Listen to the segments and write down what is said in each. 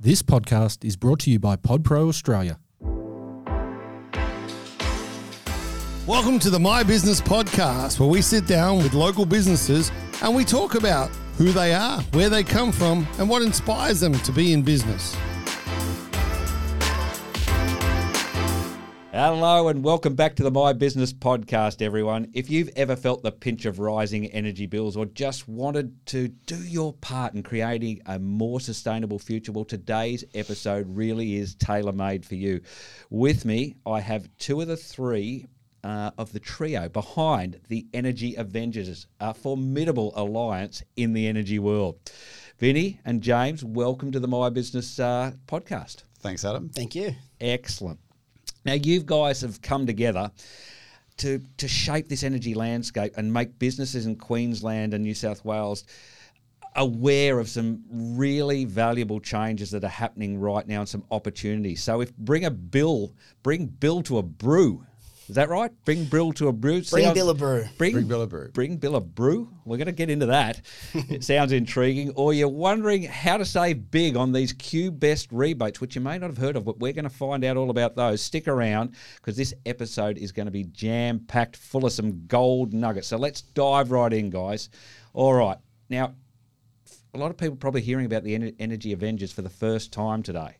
This podcast is brought to you by PodPro Australia. Welcome to the My Business Podcast, where we sit down with local businesses and we talk about who they are, where they come from, and what inspires them to be in business. Hello and welcome back to the My Business Podcast, everyone. If you've ever felt the pinch of rising energy bills or just wanted to do your part in creating a more sustainable future, well, today's episode really is tailor made for you. With me, I have two of the three uh, of the trio behind the Energy Avengers, a formidable alliance in the energy world. Vinny and James, welcome to the My Business uh, Podcast. Thanks, Adam. Thank you. Excellent. Now, you guys have come together to to shape this energy landscape and make businesses in Queensland and New South Wales aware of some really valuable changes that are happening right now and some opportunities. So, if bring a bill, bring Bill to a brew. Is that right? Bring Bill to a brew. Bring Sounds- Bill a brew. Bring, Bring Bill a brew. Bring Bill a brew. We're going to get into that. it sounds intriguing. Or you're wondering how to save big on these Q Best rebates, which you may not have heard of, but we're going to find out all about those. Stick around because this episode is going to be jam packed full of some gold nuggets. So let's dive right in, guys. All right. Now, a lot of people probably hearing about the Energy Avengers for the first time today.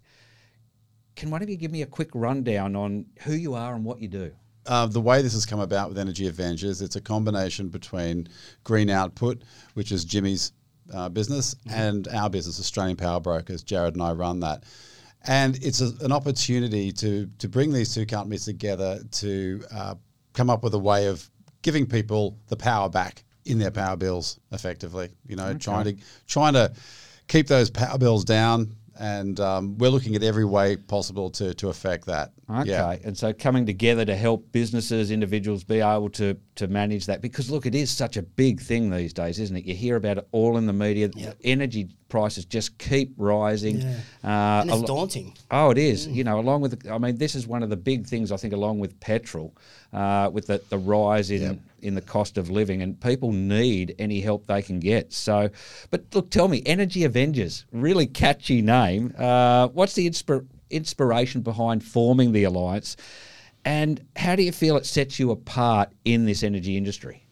Can one of you give me a quick rundown on who you are and what you do? Uh, the way this has come about with Energy Avengers, it's a combination between Green Output, which is Jimmy's uh, business, and our business, Australian Power Brokers. Jared and I run that. And it's a, an opportunity to, to bring these two companies together to uh, come up with a way of giving people the power back in their power bills effectively. You know, trying to trying to keep those power bills down. And um, we're looking at every way possible to, to affect that. Okay. Yeah. And so coming together to help businesses, individuals be able to to manage that because look, it is such a big thing these days, isn't it? You hear about it all in the media. Energy prices just keep rising. Yeah. Uh, And it's lo- daunting. Oh, it is. You know, along with, I mean, this is one of the big things I think, along with petrol, uh, with the, the rise in in the cost of living, and people need any help they can get. So, but look, tell me, Energy Avengers, really catchy name. Uh, what's the inspir- inspiration behind forming the alliance, and how do you feel it sets you apart in this energy industry?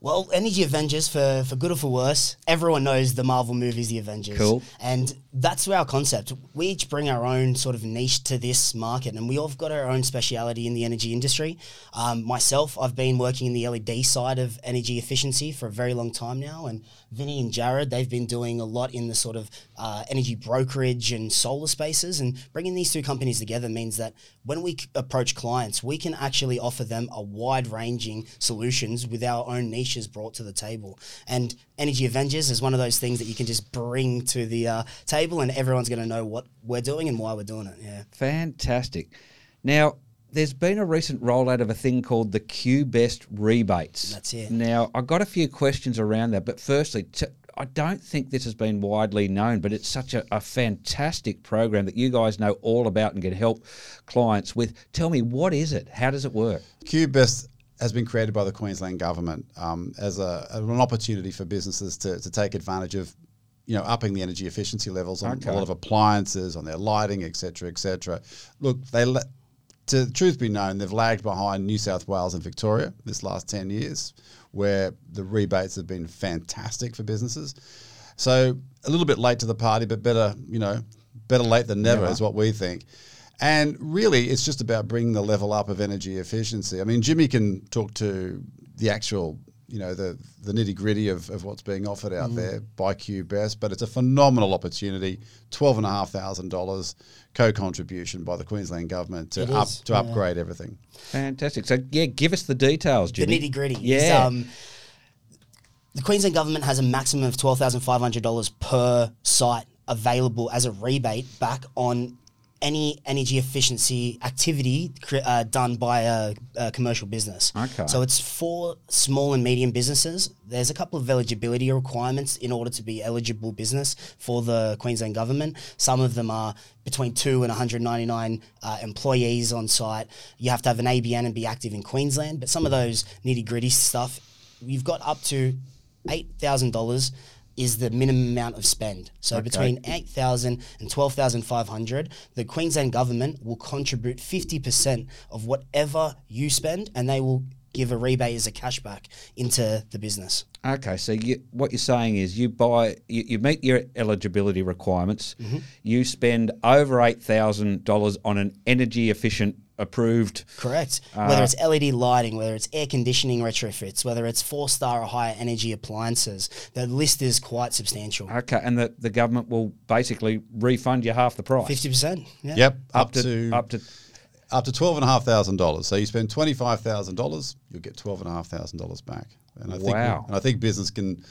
Well, Energy Avengers, for, for good or for worse, everyone knows the Marvel movies, The Avengers. Cool. And that's our concept. We each bring our own sort of niche to this market, and we all have got our own speciality in the energy industry. Um, myself, I've been working in the LED side of energy efficiency for a very long time now, and Vinny and Jared, they've been doing a lot in the sort of uh, energy brokerage and solar spaces. And bringing these two companies together means that when we c- approach clients, we can actually offer them a wide ranging solutions with our own niches brought to the table. And Energy Avengers is one of those things that you can just bring to the uh, table, and everyone's going to know what we're doing and why we're doing it. Yeah. Fantastic. Now, there's been a recent rollout of a thing called the Q Best rebates. That's it. Now, I got a few questions around that, but firstly, t- I don't think this has been widely known, but it's such a, a fantastic program that you guys know all about and can help clients with. Tell me, what is it? How does it work? QBest has been created by the Queensland government um, as a, an opportunity for businesses to, to take advantage of, you know, upping the energy efficiency levels on Okay. a lot of appliances, on their lighting, et cetera, et cetera. Look, they le- to the truth be known, they've lagged behind New South Wales and Victoria this last 10 years, where the rebates have been fantastic for businesses. So a little bit late to the party, but better, you know, better late than never is what we think. And really, it's just about bringing the level up of energy efficiency. I mean, Jimmy can talk to the actual, you know, the, the nitty gritty of, of what's being offered Mm. out there by QBest, but it's a phenomenal opportunity. $12,500 co contribution by the Queensland government to, up, to yeah. upgrade everything. Fantastic. So, yeah, give us the details, Jimmy. The nitty gritty. Yeah. um, the Queensland government has a maximum of twelve thousand five hundred dollars per site available as a rebate back on any energy efficiency activity uh, done by a, a commercial business. Okay. So it's for small and medium businesses. There's a couple of eligibility requirements in order to be eligible business for the Queensland government. Some of them are between two and 199 uh, employees on site. You have to have an ABN and be active in Queensland. But some of those nitty gritty stuff, you've got up to eight thousand dollars is the minimum amount of spend. So between 8,000 and 12,500, the Queensland government will contribute 50% of whatever you spend and they will give a rebate as a cashback into the business. Okay, so you, what you're saying is you buy, you, you meet your eligibility requirements, Mm-hmm. you spend over eight thousand dollars on an energy efficient approved. Correct. Uh, whether it's LED lighting, whether it's air conditioning retrofits, whether it's four star or higher energy appliances, the list is quite substantial. Okay, and the, the government will basically refund you half the price. Fifty percent. Yeah. Yep, up, to, up to up to twelve and a half thousand dollars. So you spend twenty five thousand dollars, you'll get twelve and a half thousand dollars back. And I think Wow. and I think business can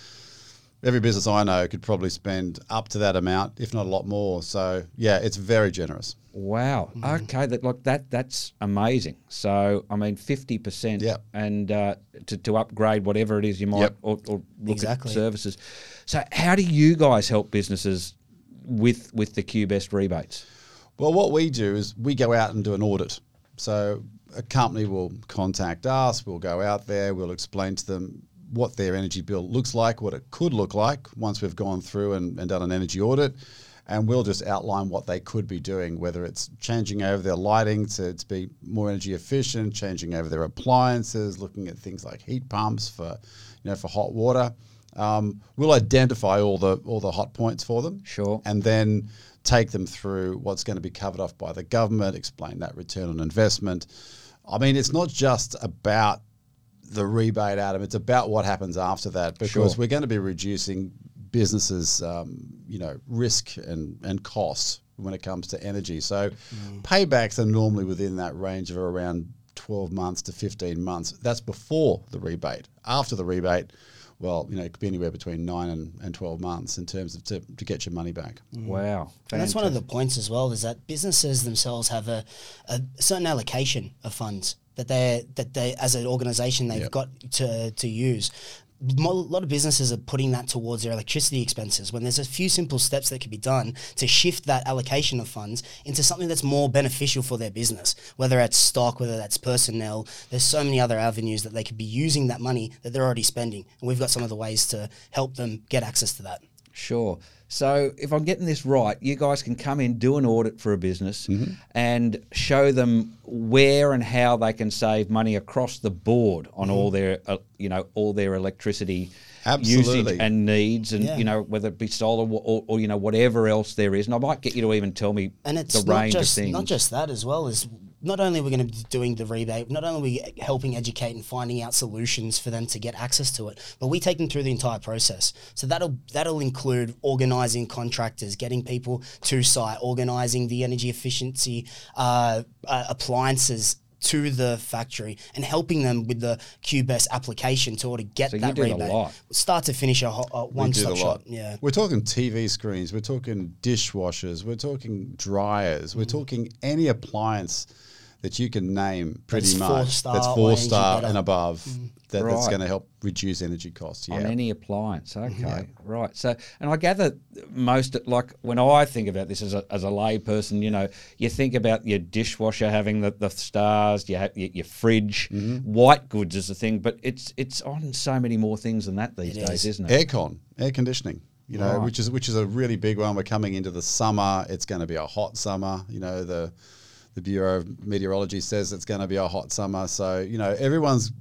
every business I know could probably spend up to that amount, if not a lot more. So yeah, it's very generous. Wow. Mm-hmm. Okay. That look that that's amazing. So I mean, fifty percent. Yeah. And uh, to, to upgrade whatever it is you might Yep. or, or look Exactly. at services. So how do you guys help businesses with with the QBest rebates? Well, what we do is we go out and do an audit. So a company will contact us, we'll go out there, we'll explain to them what their energy bill looks like, what it could look like once we've gone through and, and done an energy audit. And we'll just outline what they could be doing, whether it's changing over their lighting to, to be more energy efficient, changing over their appliances, looking at things like heat pumps for, you know, for hot water. Um, we'll identify all the all the hot points for them Sure. and then take them through what's going to be covered off by the government, explain that return on investment. I mean, it's not just about the rebate, Adam. It's about what happens after that because Sure. we're going to be reducing businesses, um, you know, risk and, and costs when it comes to energy. So paybacks are normally within that range of around 12 months to 15 months. That's before the rebate. After the rebate, well, you know, it could be anywhere between nine and, and 12 months in terms of to, to get your money back. Mm. Wow. And that's one of the points as well is that businesses themselves have a, a certain allocation of funds that they that they as an organization they've Yep. got to to use. A lot of businesses are putting that towards their electricity expenses when there's a few simple steps that could be done to shift that allocation of funds into something that's more beneficial for their business, whether that's stock, whether that's personnel. There's so many other avenues that they could be using that money that they're already spending. And we've got some of the ways to help them get access to that. Sure. So if I'm getting this right, you guys can come in, do an audit for a business, Mm-hmm. and show them where and how they can save money across the board on all their, uh, you know, all their electricity usage Absolutely. and needs, and Yeah. you know whether it be solar or, or, or you know whatever else there is. And I might get you to even tell me and it's the range just of things. not just that as well is not only are we going to be doing the rebate, not only are we helping educate and finding out solutions for them to get access to it, but we take them through the entire process. So that'll that'll include organising contractors, getting people to site, organising the energy efficiency uh, uh, appliances to the factory and helping them with the QBest application to order get So that do the rebate. lot. Start to finish a, ho- a one stop shop. Yeah. We're talking TV screens, we're talking dishwashers, we're talking dryers, Mm. we're talking any appliance that you can name pretty That's much four-star that's four star. Mm. and above that, that's going to help reduce energy costs. Yeah. on any appliance. Okay, right. So, and I gather most like when I think about this as a, as a lay person, you know, you think about your dishwasher having the, the stars, you have your, your fridge, white goods is the thing, but it's it's on so many more things than that these It days, is. isn't it? aircon, air conditioning. You know, Right. which is which is a really big one. We're coming into the summer. It's going to be a hot summer. You know, the the Bureau of Meteorology says it's going to be a hot summer. So you know, everyone's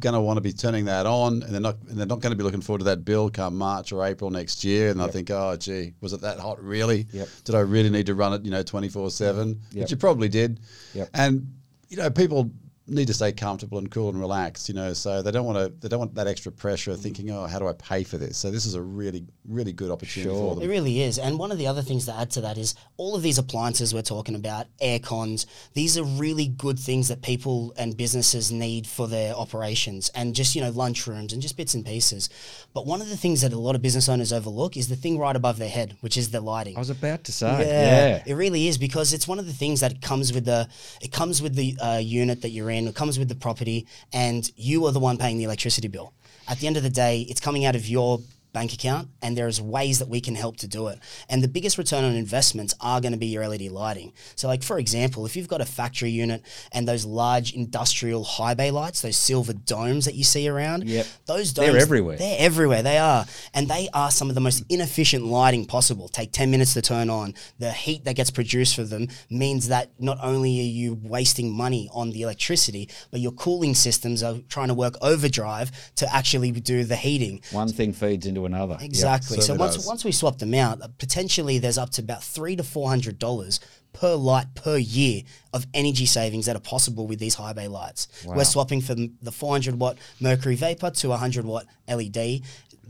going to want to be turning that on, and they're not and they're not going to be looking forward to that bill come March or April next year. And I think, oh, gee, was it that hot? Really? Yep. Did I really need to run it? You know, twenty four seven? Which you probably did. Yep. And you know, people need to stay comfortable and cool and relaxed. You know, so they don't want to they don't want that extra pressure of thinking, oh, how do I pay for this? So this is a really really good opportunity Sure. for them. It really is. And one of the other things to add to that is all of these appliances we're talking about, air cons, these are really good things that people and businesses need for their operations and just, you know, lunchrooms and just bits and pieces. But one of the things that a lot of business owners overlook is the thing right above their head, which is the lighting. I was about to say, yeah. It really is because it's one of the things that comes with the it comes with the uh, unit that you're in. It comes with the property, and you are the one paying the electricity bill. At the end of the day, it's coming out of your bank account, and there's ways that we can help to do it. And the biggest return on investments are going to be your LED lighting. So, like for example, if you've got a factory unit and those large industrial high bay lights, those silver domes that you see around, Yep. those domes They're everywhere. They're everywhere. They are, and they are some of the most inefficient lighting possible. Take ten minutes to turn on. The heat that gets produced for them means that not only are you wasting money on the electricity, but your cooling systems are trying to work overdrive to actually do the heating. One thing feeds into another. Yep. Exactly. so once does. once we swap them out, uh, potentially there's up to about three to four hundred dollars per light per year of energy savings that are possible with these high bay lights. We're swapping from the 400 watt mercury vapor to a 100 watt LED.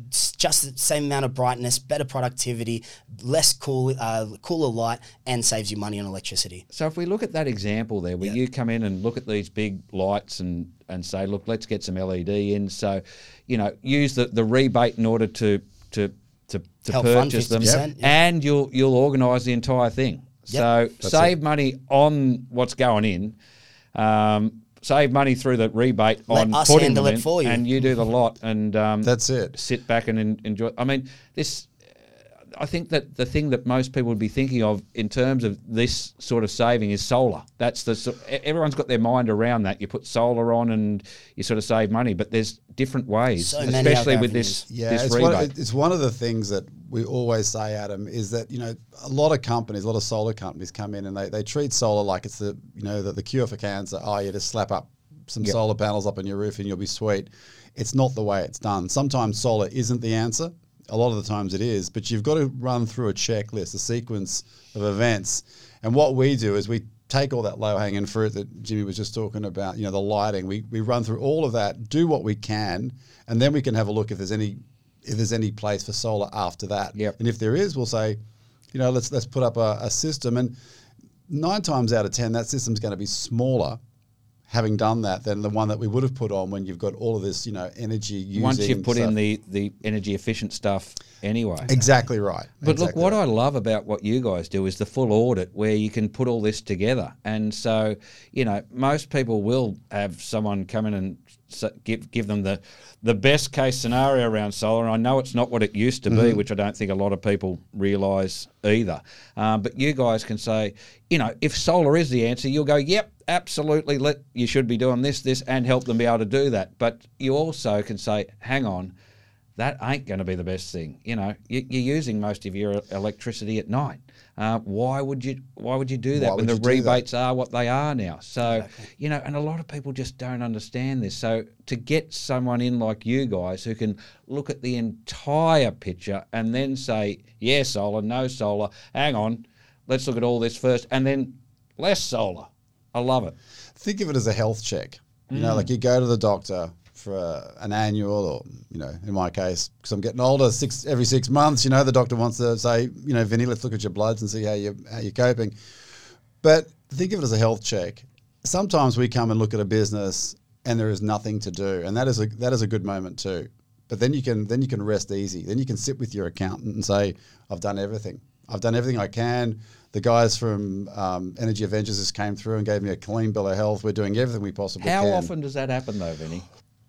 It's just the same amount of brightness, better productivity, less cool, uh, cooler light, and saves you money on electricity. So if we look at that example there, where you come in and look at these big lights and, and say, look, let's get some LED in. So, you know, use the, the rebate in order to to to, to Help purchase them, 50%, yep. and you'll you'll organise the entire thing. So save money on what's going in. Um, save money through the rebate Let on us putting handle them it in, for you. and you do the lot, and um, That's it. sit back and en- enjoy. I mean, this. I think that the thing that most people would be thinking of in terms of this sort of saving is solar. That's the everyone's got their mind around that. You put solar on and you sort of save money, but there's different ways, So especially other with this Yeah, this it's rebate. one, it's one of the things that we always say, Adam, is that you know a lot of companies, a lot of solar companies come in and they, they treat solar like it's the you know the, the cure for cancer. Oh, you just slap up some solar panels up on your roof and you'll be sweet. It's not the way it's done. Sometimes solar isn't the answer. A lot of the times it is, but you've got to run through a checklist, a sequence of events. And what we do is we take all that low hanging fruit that Jimmy was just talking about, you know, the lighting. We, we run through all of that, do what we can, and then we can have a look if there's any if there's any place for solar after that. Yep. And if there is, we'll say, you know, let's let's put up a, a system. And nine times out of ten, that system's going to be smaller, having done that, than the one that we would have put on when you've got all of this, you know, energy using. Once you've put stuff. in the the energy efficient stuff anyway. exactly right. But look, what. I love about what you guys do is the full audit where you can put all this together. And so, you know, most people will have someone come in and give give them the the best case scenario around solar. And I know it's not what it used to be, Mm-hmm. which I don't think a lot of people realise either. Um, but you guys can say, you know, if solar is the answer, you'll go, yep, absolutely. Let you should be doing this, this, and help them be able to do that. But you also can say, hang on that ain't going to be the best thing. You know, you, you're using most of your electricity at night. Uh, why would you? Why would you do that Why when the rebates are what they are now? So you know, and a lot of people just don't understand this. So to get someone in like you guys who can look at the entire picture and then say yes, solar, no solar. Hang on, let's look at all this first, and then less solar. I love it. think of it as a health check. You know, Mm. like you go to the doctor for a, an annual, or you know, in my case, because I'm getting older, six every six months. You know, the doctor wants to say, you know, Vinny, let's look at your bloods and see how you how you're coping. But think of it as a health check. Sometimes we come and look at a business and there is nothing to do, and that is a that is a good moment too. But then you can then you can rest easy. Then you can sit with your accountant and say, I've done everything. I've done everything I can. The guys from um, Energy Avengers just came through and gave me a clean bill of health. We're doing everything we possibly How can. How often does that happen though, Vinny?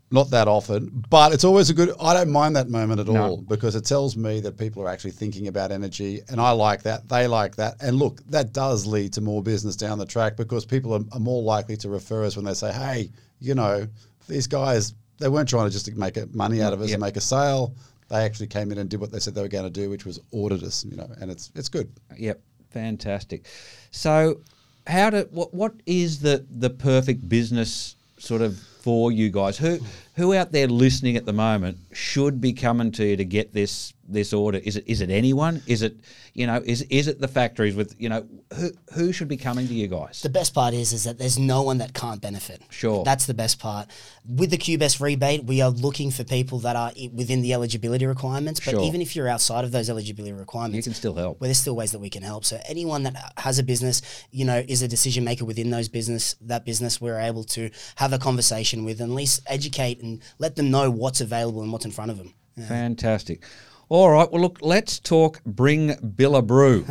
Not that often, but it's always a good. I don't mind that moment at No. all because it tells me that people are actually thinking about energy, and I like that. They like that, and look, that does lead to more business down the track because people are, are more likely to refer us when they say, "Hey, you know, these guys they weren't trying to just make money out of us Yep. and make a sale. They actually came in and did what they said they were going to do, which was audit us. You know, and it's it's good. Yep, fantastic. So, how do what what is the the perfect business sort of for you guys? Who who out there listening at the moment should be coming to you to get this this order? Is it is it anyone? Is it you know is is it the factories with you know who who should be coming to you guys? The best part is is that there's no one that can't benefit. Sure. That's the best part. With the QBest rebate, we are looking for people that are within the eligibility requirements. But Sure. even if you're outside of those eligibility You requirements, can still help. well, there's still ways that we can help. So anyone that has a business, you know, is a decision maker within those business, that business, we're able to have a conversation with and at least educate and let them know what's available and what's in front of them. Fantastic. All right. Well, look, let's talk Bring Bill a Brew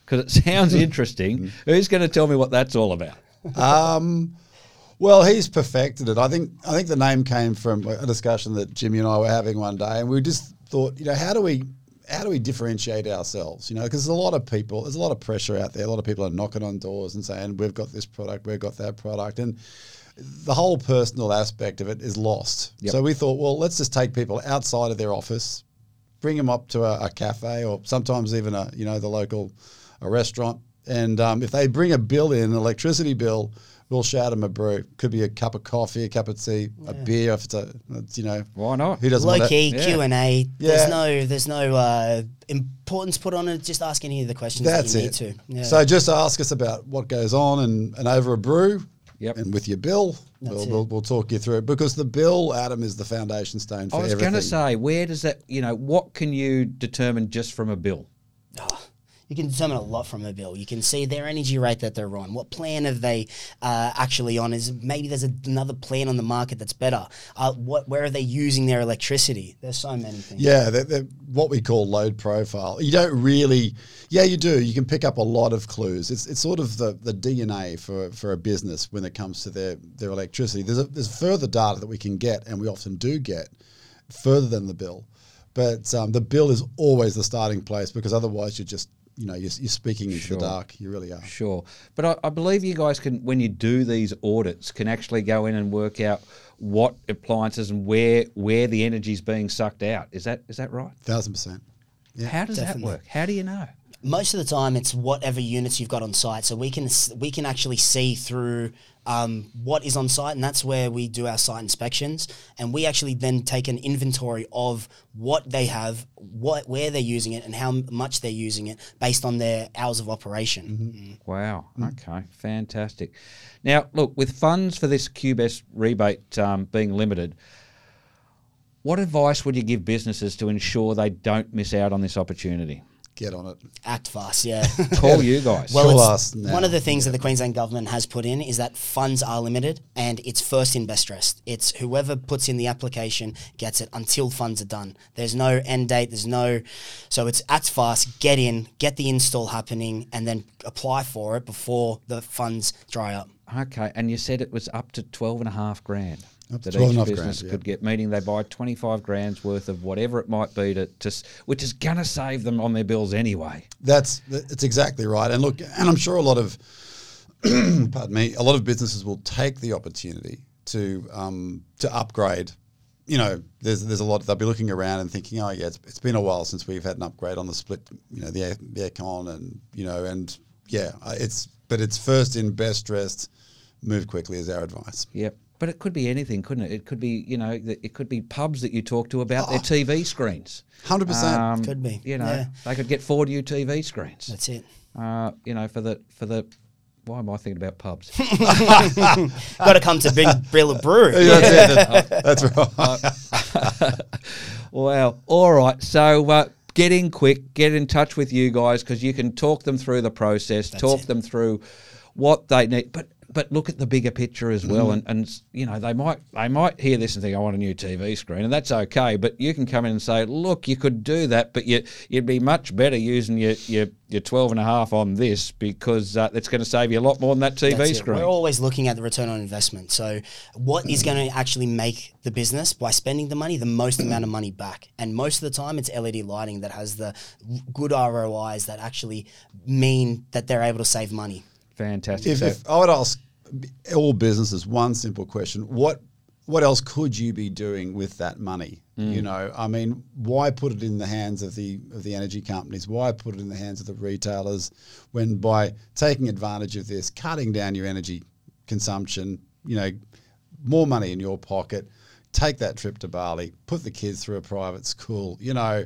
because it sounds interesting. Who's going to tell me what that's all about? Um, well, he's perfected it. I think I think the name came from a discussion that Jimmy and I were having one day, and we just thought, you know, how do we how do we differentiate ourselves? You know, because there's a lot of people, there's a lot of pressure out there. A lot of people are knocking on doors and saying, "We've got this product, we've got that product," and the whole personal aspect of it is lost. Yep. So we thought, well, let's just take people outside of their office, bring them up to a, a cafe or sometimes even a you know the local a restaurant, and um, if they bring a bill in, an electricity bill. We'll shout them a brew. Could be a cup of coffee, a cup of tea, a beer. If it's a, it's, you know, Why not? who doesn't Low want key Q and A. Yeah. There's no there's no uh, importance put on it. Just ask any of the questions That's that you it. need to. Yeah. So just ask us about what goes on and, and over a brew. Yep. And with your bill, we'll, we'll, we'll talk you through it because the bill, Adam, is the foundation stone for I was going to say, where does that, you know, what can you determine just from a bill? You can determine a lot from a bill. You can see their energy rate that they're on. What plan are they uh, actually on? Is maybe there's a, another plan on the market that's better. Uh, what where are they using their electricity? There's so many things. Yeah, they're, they're what we call load profile. You don't really, yeah, you do. You can pick up a lot of clues. It's, it's sort of the, the DNA for, for a business when it comes to their, their electricity. There's, a, there's further data that we can get, and we often do get further than the bill. But um, the bill is always the starting place because otherwise you're just, you know, you're, you're speaking into Sure. the dark. You really are. Sure. But I, I believe you guys can, when you do these audits, can actually go in and work out what appliances and where where the energy is being sucked out. Is that is that right? Thousand percent. Yeah. How does definitely. that work? How do you know? most of the time it's whatever units you've got on site so we can we can actually see through um, what is on site and that's where we do our site inspections and we actually then take an inventory of what they have what where they're using it and how m- much they're using it based on their hours of operation Wow. Okay. Fantastic. Now, look, with funds for this QBES rebate um, being limited, what advice would you give businesses to ensure they don't miss out on this opportunity? Get on it. act fast yeah Call you guys. Well, Call us now. one of the things that the Queensland government has put in is that funds are limited and it's first in best dressed. It's whoever puts in the application gets it until funds are done. There's no end date, there's no. So it's act fast, get in, get the install happening, and then apply for it before the funds dry up. Okay, and you said it was up to twelve and a half grand Up to that each and a half business grand, could get. Meaning they buy twenty five grand's worth of whatever it might be to, to which is going to save them on their bills anyway. That's it's exactly right. And look, and I'm sure a lot of, pardon me, a lot of businesses will take the opportunity to um, to upgrade. You know, there's there's a lot. They'll be looking around and thinking, oh yeah, it's, it's been a while since we've had an upgrade on the split. You know, the air, the aircon and you know, and yeah, uh, it's but it's first in best dressed. Move quickly is our advice. Yep. But it could be anything, couldn't it? It could be, you know, it could be pubs that you talk to about Oh. their TV screens. Hundred percent. Um, Could be, You know, yeah. they could get four new TV screens. That's it. Uh, you know, for the for the. Why am I thinking about pubs? Got to come to Big Brill Brewery. That's it. That's right. Well, all right. So uh, get in quick, get in touch with you guys because you can talk them through the process, talk it. them through what they need, but but look at the bigger picture as Mm-hmm. well. And, and you know they might they might hear this and think I want a new TV screen, and that's okay. But you can come in and say, look, you could do that, but you you'd be much better using your your, your twelve and a half on this because uh, it's going to save you a lot more than that TV That's it. screen. We're always looking at the return on investment. So, what is going to actually make the business by spending the money the most amount of money back? And most of the time, it's LED lighting that has the good ROIs that actually mean that they're able to save money. Fantastic. If, if I would ask all businesses one simple question: what what else could you be doing with that money? Mm. You know, I mean, why put it in the hands of the of the energy companies? Why put it in the hands of the retailers when by taking advantage of this, cutting down your energy consumption, you know, more money in your pocket. Take that trip to Bali, put the kids through a private school. You know,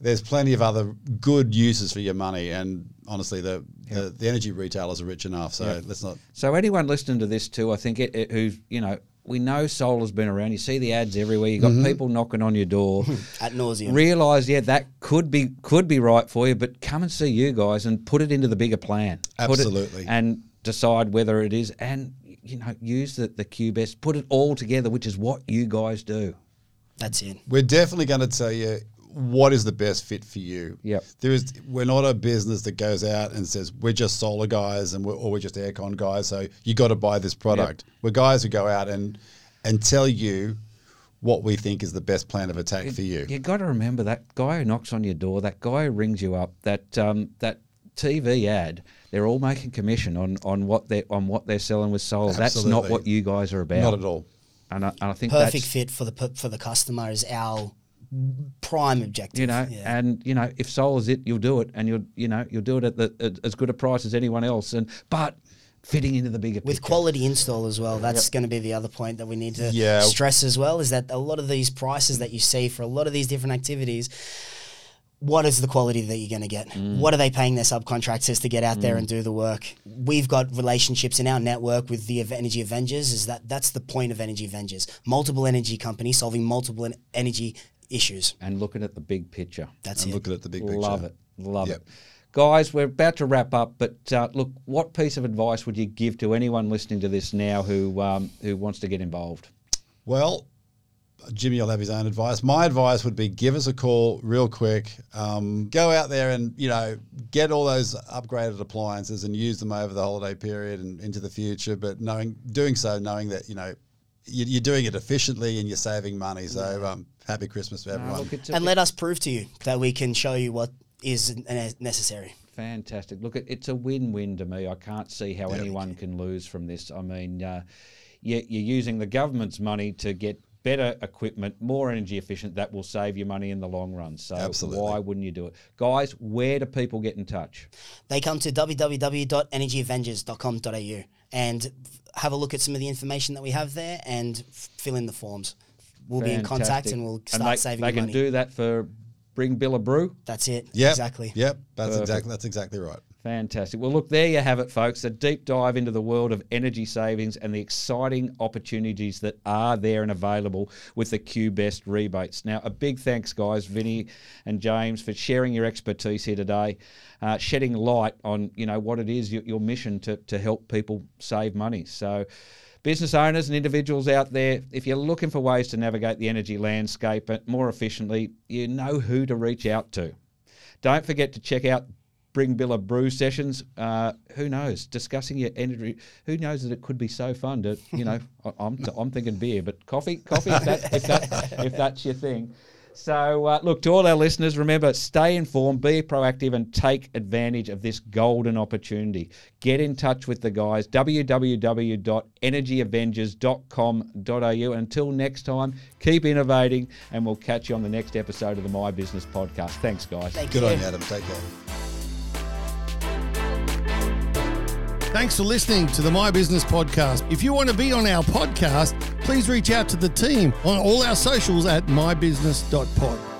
there's plenty of other good uses for your money, and honestly, the the, the energy retailers are rich enough. So let's not. So anyone listening to this too, I think it, it, who's you know we know solar's been around. You see the ads everywhere. You got Mm-hmm. people knocking on your door. At nauseum. Realize, yeah, that could be could be right for you, but come and see you guys and put it into the bigger plan. Absolutely. and decide whether it is, and you know, use the the QBest, put it all together, which is what you guys do. That's it. We're definitely going to tell you what is the best fit for you. Yep. There is. We're not a business that goes out and says we're just solar guys and we're, or we're just aircon guys. So you got to buy this product. We're guys who go out and and tell you what we think is the best plan of attack for you. You got to remember that guy who knocks on your door, that guy who rings you up, that um, that TV ad. They're all making commission on, on what they on what they're selling with solar. That's not what you guys are about. Not at all. And I, and I think Perfect that's, fit for the for the customer is our prime objective. you know, Yeah. and you know, if soul is it, you'll do it, and you'll you know you'll do it at the at as good a price as anyone else, and but fitting into the bigger with picture. quality install as well. That's going to be the other point that we need to Yeah. stress as well. Is that a lot of these prices that you see for a lot of these different activities. What is the quality that you're going to get? Mm. What are they paying their subcontractors to get out there and do the work? We've got relationships in our network with the Energy Avengers. Is that that's the point of Energy Avengers? Multiple energy companies solving multiple energy issues. and looking at the big picture. That's And it. looking at the big picture. Love it. Love Yep. it. Guys, we're about to wrap up, but uh, look, what piece of advice would you give to anyone listening to this now who um, who wants to get involved? Well, Jimmy will have his own advice. My advice would be give us a call real quick. Um, go out there and you know get all those upgraded appliances and use them over the holiday period and into the future. But knowing doing so, knowing that you know you- you're doing it efficiently and you're saving money. So um, happy Christmas to everyone. Look, it's a, And let us prove to you that we can show you what is necessary. Fantastic. Look, it's a win-win to me. I can't see how anyone can lose from this. I mean, uh, you- you're using the government's money to get better equipment, more energy efficient. That will save you money in the long run. So Absolutely. why wouldn't you do it, guys? Where do people get in touch? they come to www.energyavengers.com.au and have a look at some of the information that we have there and f- fill in the forms. We'll be in contact and we'll And start they, saving They you can money. do that for Bring Bill a Brew. That's it. Yep, Exactly. Yep, that's Perfect. exactly that's exactly right. Fantastic. Well, look, there you have it, folks. A deep dive into the world of energy savings and the exciting opportunities that are there and available with the Q Best rebates. Now, a big thanks, guys, Vinny and James, for sharing your expertise here today, uh, shedding light on you know what it is your, your mission to to help people save money. So. Business owners and individuals out there, if you're looking for ways to navigate the energy landscape more efficiently, you know who to reach out to. Don't forget to check out Bring Bill a Brew sessions. Uh, who knows? Discussing your energy. Who knows that it could be so fun to, you know, I- I'm, I'm thinking beer, but coffee, coffee, if, that, if, that, if that's your thing. So, uh, look, to all our listeners, remember stay informed, be proactive, and take advantage of this golden opportunity. Get in touch with the guys, www.energyavengers.com.au. Until next time, keep innovating, and we'll catch you on the next episode of the My Business Podcast. Thanks, guys. Thank Good you. on you, Adam. Take care. Thanks for listening to the My Business Podcast. If you want to be on our podcast, please reach out to the team on all our socials at mybusiness.pod.